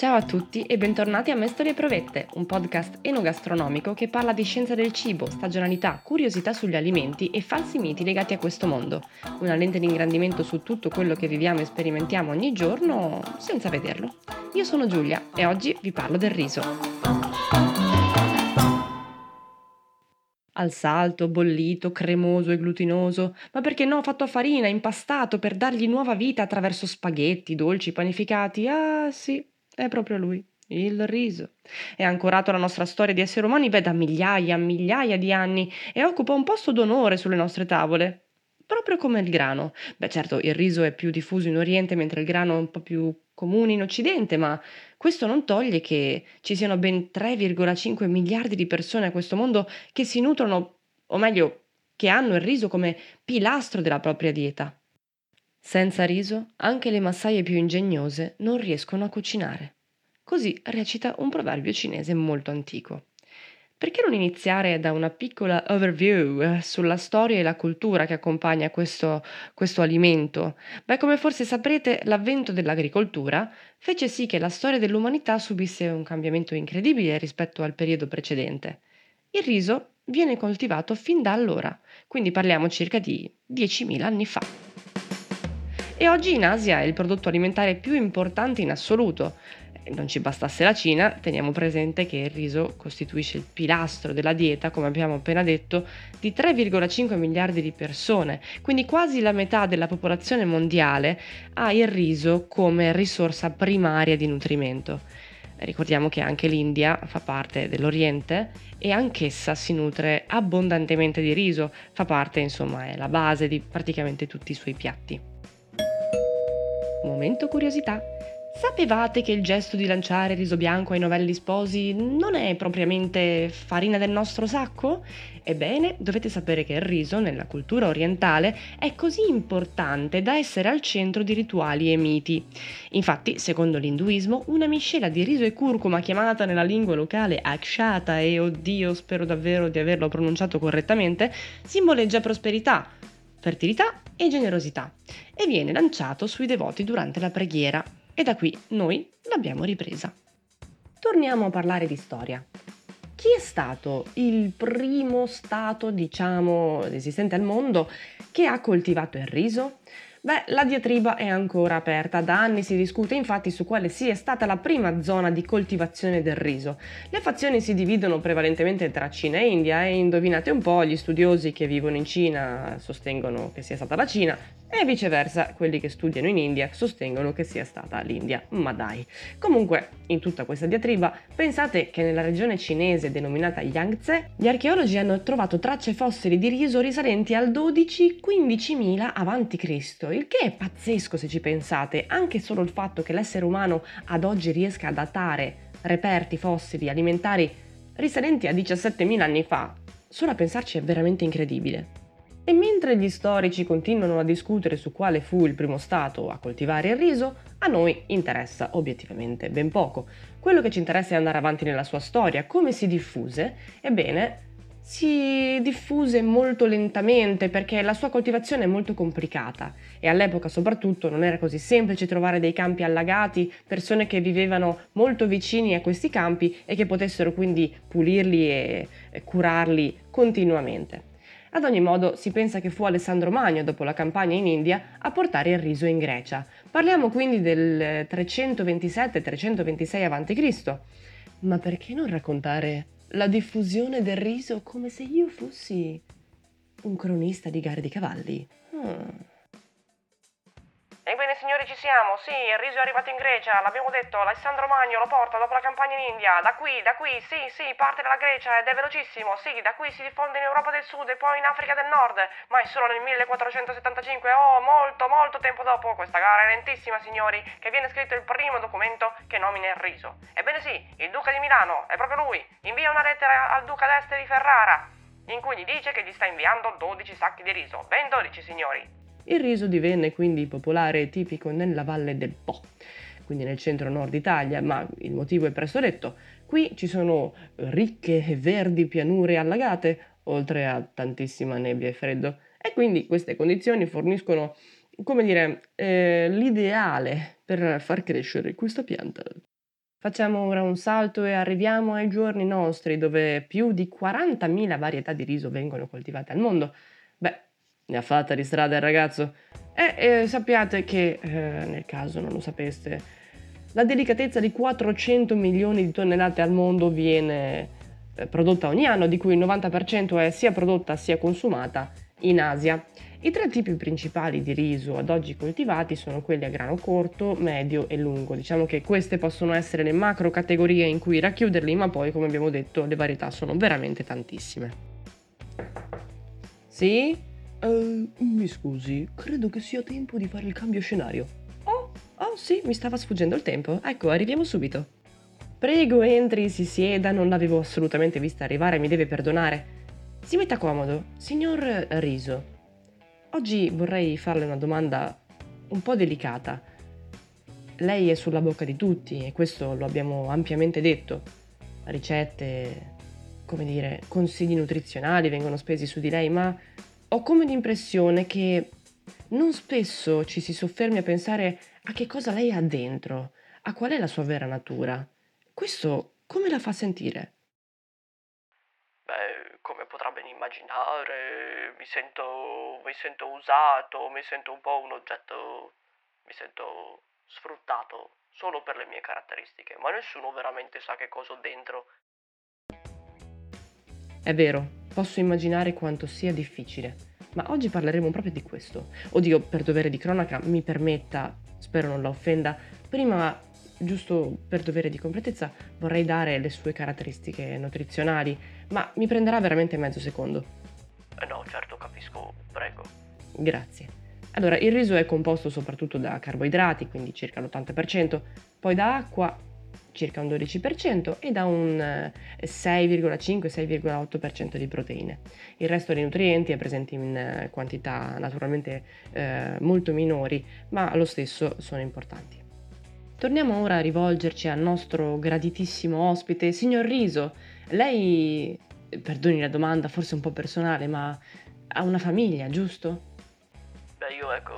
Ciao a tutti e bentornati a Me Storie Provette, un podcast enogastronomico che parla di scienza del cibo, stagionalità, curiosità sugli alimenti e falsi miti legati a questo mondo. Una lente di ingrandimento su tutto quello che viviamo e sperimentiamo ogni giorno senza vederlo. Io sono Giulia e oggi vi parlo del riso. Al salto, bollito, cremoso e glutinoso, ma perché no fatto a farina, impastato per dargli nuova vita attraverso spaghetti, dolci, panificati. Ah sì, è proprio lui, il riso. È ancorato alla nostra storia di esseri umani beh, da migliaia, migliaia di anni e occupa un posto d'onore sulle nostre tavole. Proprio come il grano. Beh, certo, il riso è più diffuso in Oriente, mentre il grano è un po' più comune in Occidente, ma questo non toglie che ci siano ben 3,5 miliardi di persone a questo mondo che si nutrono, o meglio, che hanno il riso come pilastro della propria dieta. Senza riso, anche le massaie più ingegnose non riescono a cucinare. Così recita un proverbio cinese molto antico. Perché non iniziare da una piccola overview eh, sulla storia e la cultura che accompagna questo, questo alimento? Beh, come forse saprete, l'avvento dell'agricoltura fece sì che la storia dell'umanità subisse un cambiamento incredibile rispetto al periodo precedente. Il riso viene coltivato fin da allora, quindi parliamo circa di 10.000 anni fa e oggi in Asia è il prodotto alimentare più importante in assoluto. Non ci bastasse la Cina, teniamo presente che il riso costituisce il pilastro della dieta, come abbiamo appena detto, di 3,5 miliardi di persone, quindi quasi la metà della popolazione mondiale ha il riso come risorsa primaria di nutrimento. Ricordiamo che anche l'India fa parte dell'Oriente e anch'essa si nutre abbondantemente di riso, fa parte, insomma, è la base di praticamente tutti i suoi piatti. Momento curiosità. Sapevate che il gesto di lanciare riso bianco ai novelli sposi non è propriamente farina del nostro sacco? Ebbene, dovete sapere che il riso nella cultura orientale è così importante da essere al centro di rituali e miti. Infatti, secondo l'induismo, una miscela di riso e curcuma chiamata nella lingua locale akshata e oddio, spero davvero di averlo pronunciato correttamente, simboleggia prosperità, fertilità e generosità e viene lanciato sui devoti durante la preghiera e da qui noi l'abbiamo ripresa. Torniamo a parlare di storia. Chi è stato il primo stato, diciamo, esistente al mondo che ha coltivato il riso? Beh, la diatriba è ancora aperta, da anni si discute infatti su quale sia stata la prima zona di coltivazione del riso. Le fazioni si dividono prevalentemente tra Cina e India e indovinate un po', gli studiosi che vivono in Cina sostengono che sia stata la Cina e viceversa quelli che studiano in India sostengono che sia stata l'India. Ma dai. Comunque, in tutta questa diatriba, pensate che nella regione cinese denominata Yangtze, gli archeologi hanno trovato tracce fossili di riso risalenti al 12-15.000 a.C il che è pazzesco se ci pensate, anche solo il fatto che l'essere umano ad oggi riesca a datare reperti fossili alimentari risalenti a 17.000 anni fa, solo a pensarci è veramente incredibile. E mentre gli storici continuano a discutere su quale fu il primo stato a coltivare il riso, a noi interessa obiettivamente ben poco. Quello che ci interessa è andare avanti nella sua storia, come si diffuse. Ebbene, si diffuse molto lentamente perché la sua coltivazione è molto complicata e all'epoca soprattutto non era così semplice trovare dei campi allagati, persone che vivevano molto vicini a questi campi e che potessero quindi pulirli e curarli continuamente. Ad ogni modo si pensa che fu Alessandro Magno, dopo la campagna in India, a portare il riso in Grecia. Parliamo quindi del 327-326 a.C. Ma perché non raccontare la diffusione del riso come se io fossi un cronista di gare di cavalli. Hmm. Signori ci siamo, sì, il riso è arrivato in Grecia, l'abbiamo detto, Alessandro Magno lo porta dopo la campagna in India, da qui, da qui, sì, sì, parte dalla Grecia ed è velocissimo, sì, da qui si diffonde in Europa del Sud e poi in Africa del Nord, ma è solo nel 1475, oh, molto, molto tempo dopo, questa gara è lentissima signori, che viene scritto il primo documento che nomina il riso. Ebbene sì, il duca di Milano, è proprio lui, invia una lettera al duca d'Este di Ferrara, in cui gli dice che gli sta inviando 12 sacchi di riso, ben 12 signori. Il riso divenne quindi popolare e tipico nella valle del Po, quindi nel centro-nord Italia, ma il motivo è presto detto. Qui ci sono ricche e verdi pianure allagate, oltre a tantissima nebbia e freddo, e quindi queste condizioni forniscono, come dire, eh, l'ideale per far crescere questa pianta. Facciamo ora un salto e arriviamo ai giorni nostri, dove più di 40.000 varietà di riso vengono coltivate al mondo. Beh, ne ha fatta di strada il ragazzo. E eh, sappiate che, eh, nel caso non lo sapeste, la delicatezza di 400 milioni di tonnellate al mondo viene eh, prodotta ogni anno, di cui il 90% è sia prodotta sia consumata in Asia. I tre tipi principali di riso ad oggi coltivati sono quelli a grano corto, medio e lungo. Diciamo che queste possono essere le macro categorie in cui racchiuderli, ma poi, come abbiamo detto, le varietà sono veramente tantissime. Sì? Uh, mi scusi, credo che sia tempo di fare il cambio scenario. Oh, oh sì, mi stava sfuggendo il tempo. Ecco, arriviamo subito. Prego, entri, si sieda, non l'avevo assolutamente vista arrivare, mi deve perdonare. Si metta comodo, signor Riso. Oggi vorrei farle una domanda un po' delicata. Lei è sulla bocca di tutti e questo lo abbiamo ampiamente detto. Ricette, come dire, consigli nutrizionali vengono spesi su di lei, ma ho come l'impressione che non spesso ci si soffermi a pensare a che cosa lei ha dentro, a qual è la sua vera natura. Questo come la fa sentire? Beh, come potrà ben immaginare, mi sento, mi sento usato, mi sento un po' un oggetto, mi sento sfruttato solo per le mie caratteristiche, ma nessuno veramente sa che cosa ho dentro. È vero, Posso immaginare quanto sia difficile, ma oggi parleremo proprio di questo. Oddio, per dovere di cronaca, mi permetta, spero non la offenda, prima, giusto per dovere di completezza, vorrei dare le sue caratteristiche nutrizionali, ma mi prenderà veramente mezzo secondo. Eh no, certo, capisco, prego. Grazie. Allora, il riso è composto soprattutto da carboidrati, quindi circa l'80%, poi da acqua, circa un 12% e da un 6,5-6,8% eh, di proteine. Il resto dei nutrienti è presente in eh, quantità naturalmente eh, molto minori, ma lo stesso sono importanti. Torniamo ora a rivolgerci al nostro graditissimo ospite, signor Riso. Lei, perdoni la domanda, forse un po' personale, ma ha una famiglia, giusto? Beh, io ecco,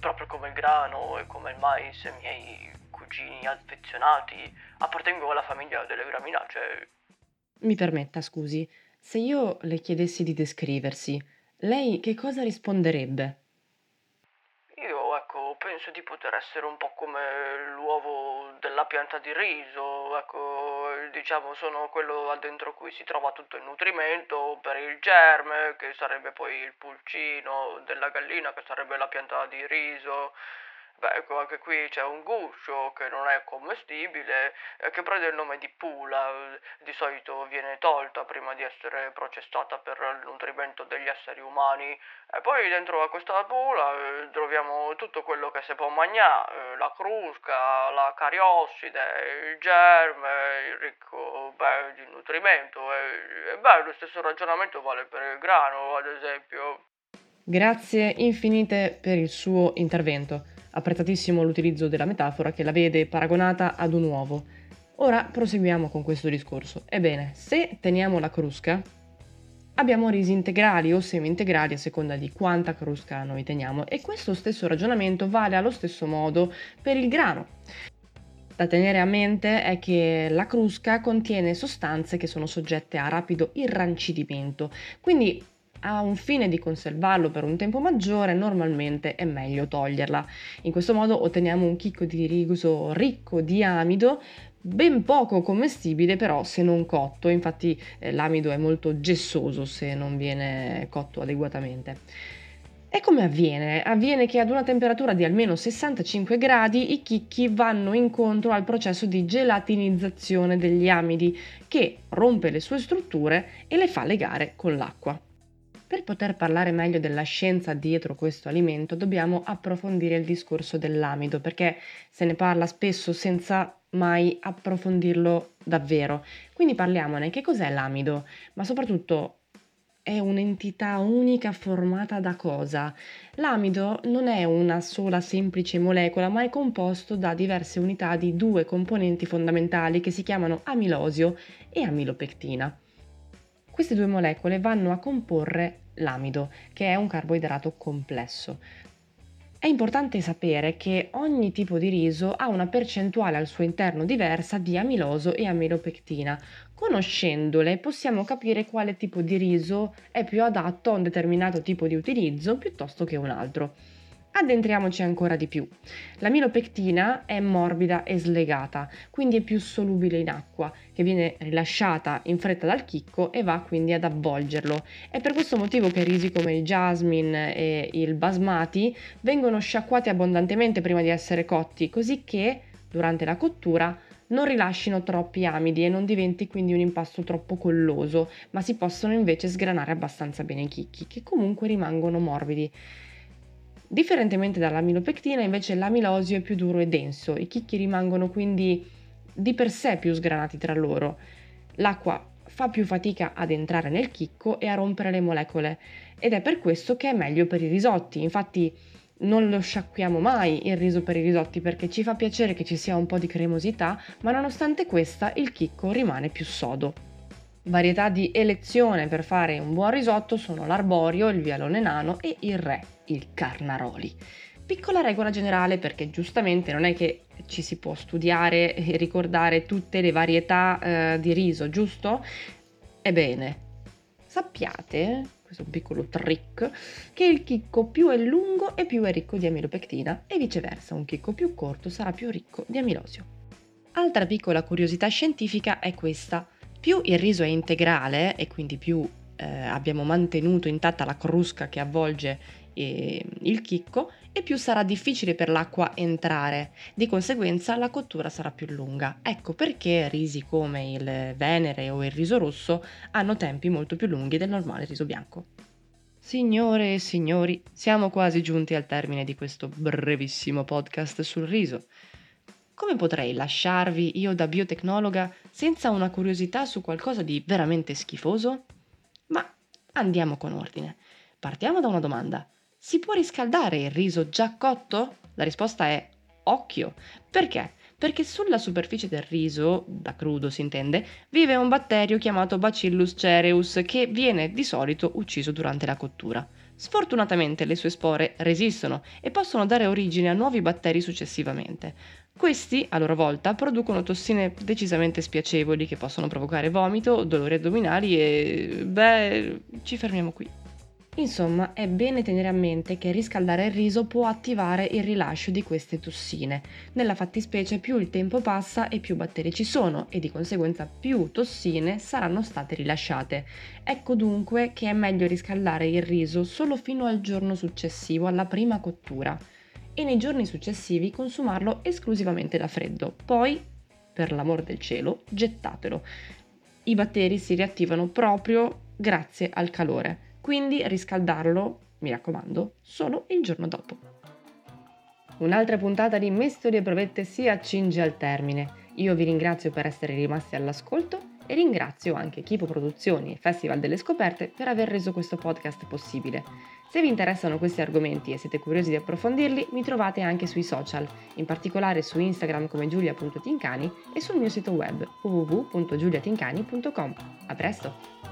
proprio come il grano e come il mais, i miei cugini affezionati, appartengo alla famiglia delle graminacee. Mi permetta, scusi, se io le chiedessi di descriversi, lei che cosa risponderebbe? Io, ecco, penso di poter essere un po' come l'uovo della pianta di riso, ecco, diciamo sono quello dentro cui si trova tutto il nutrimento per il germe, che sarebbe poi il pulcino della gallina, che sarebbe la pianta di riso, Beh, ecco, anche qui c'è un guscio che non è commestibile, eh, che prende il nome di pula, di solito viene tolta prima di essere processata per il nutrimento degli esseri umani. E poi dentro a questa pula eh, troviamo tutto quello che si può mangiare, eh, la crusca, la cariosside, il germe, il ricco beh, di nutrimento. E, e beh, lo stesso ragionamento vale per il grano, ad esempio. Grazie infinite per il suo intervento apprezzatissimo l'utilizzo della metafora che la vede paragonata ad un uovo. Ora proseguiamo con questo discorso. Ebbene, se teniamo la crusca, abbiamo risi integrali o semi-integrali a seconda di quanta crusca noi teniamo e questo stesso ragionamento vale allo stesso modo per il grano. Da tenere a mente è che la crusca contiene sostanze che sono soggette a rapido irrancidimento, quindi ha un fine di conservarlo per un tempo maggiore, normalmente è meglio toglierla. In questo modo otteniamo un chicco di riso ricco di amido, ben poco commestibile però se non cotto, infatti eh, l'amido è molto gessoso se non viene cotto adeguatamente. E come avviene? Avviene che ad una temperatura di almeno 65 gradi i chicchi vanno incontro al processo di gelatinizzazione degli amidi che rompe le sue strutture e le fa legare con l'acqua. Per poter parlare meglio della scienza dietro questo alimento dobbiamo approfondire il discorso dell'amido perché se ne parla spesso senza mai approfondirlo davvero. Quindi parliamone, che cos'è l'amido? Ma soprattutto è un'entità unica formata da cosa? L'amido non è una sola semplice molecola, ma è composto da diverse unità di due componenti fondamentali che si chiamano amilosio e amilopectina. Queste due molecole vanno a comporre l'amido, che è un carboidrato complesso. È importante sapere che ogni tipo di riso ha una percentuale al suo interno diversa di amiloso e amilopectina. Conoscendole possiamo capire quale tipo di riso è più adatto a un determinato tipo di utilizzo piuttosto che un altro. Addentriamoci ancora di più. La milopectina è morbida e slegata, quindi è più solubile in acqua, che viene rilasciata in fretta dal chicco e va quindi ad avvolgerlo. È per questo motivo che risi come il jasmine e il basmati vengono sciacquati abbondantemente prima di essere cotti, così che durante la cottura non rilascino troppi amidi e non diventi quindi un impasto troppo colloso, ma si possono invece sgranare abbastanza bene i chicchi, che comunque rimangono morbidi. Differentemente dall'amilopectina, invece l'amilosio è più duro e denso, i chicchi rimangono quindi di per sé più sgranati tra loro. L'acqua fa più fatica ad entrare nel chicco e a rompere le molecole ed è per questo che è meglio per i risotti. Infatti non lo sciacquiamo mai il riso per i risotti perché ci fa piacere che ci sia un po' di cremosità, ma nonostante questa il chicco rimane più sodo. Varietà di elezione per fare un buon risotto sono l'arborio, il vialone nano e il re, il carnaroli. Piccola regola generale perché giustamente non è che ci si può studiare e ricordare tutte le varietà eh, di riso, giusto? Ebbene, sappiate, questo è un piccolo trick, che il chicco più è lungo e più è ricco di amilopectina e viceversa, un chicco più corto sarà più ricco di amilosio. Altra piccola curiosità scientifica è questa. Più il riso è integrale e quindi più eh, abbiamo mantenuto intatta la crusca che avvolge eh, il chicco e più sarà difficile per l'acqua entrare. Di conseguenza la cottura sarà più lunga. Ecco perché risi come il venere o il riso rosso hanno tempi molto più lunghi del normale riso bianco. Signore e signori, siamo quasi giunti al termine di questo brevissimo podcast sul riso. Come potrei lasciarvi io da biotecnologa senza una curiosità su qualcosa di veramente schifoso? Ma andiamo con ordine. Partiamo da una domanda. Si può riscaldare il riso già cotto? La risposta è occhio. Perché? Perché sulla superficie del riso, da crudo si intende, vive un batterio chiamato Bacillus cereus che viene di solito ucciso durante la cottura. Sfortunatamente le sue spore resistono e possono dare origine a nuovi batteri successivamente. Questi, a loro volta, producono tossine decisamente spiacevoli che possono provocare vomito, dolori addominali e... beh, ci fermiamo qui. Insomma, è bene tenere a mente che riscaldare il riso può attivare il rilascio di queste tossine. Nella fattispecie più il tempo passa e più batteri ci sono e di conseguenza più tossine saranno state rilasciate. Ecco dunque che è meglio riscaldare il riso solo fino al giorno successivo alla prima cottura e nei giorni successivi consumarlo esclusivamente da freddo. Poi, per l'amor del cielo, gettatelo. I batteri si riattivano proprio grazie al calore quindi riscaldarlo, mi raccomando, solo il giorno dopo. Un'altra puntata di Mestoli e Provette si accinge al termine. Io vi ringrazio per essere rimasti all'ascolto e ringrazio anche Kipo Produzioni e Festival delle Scoperte per aver reso questo podcast possibile. Se vi interessano questi argomenti e siete curiosi di approfondirli, mi trovate anche sui social, in particolare su Instagram come giulia.tincani e sul mio sito web www.giuliatincani.com. A presto!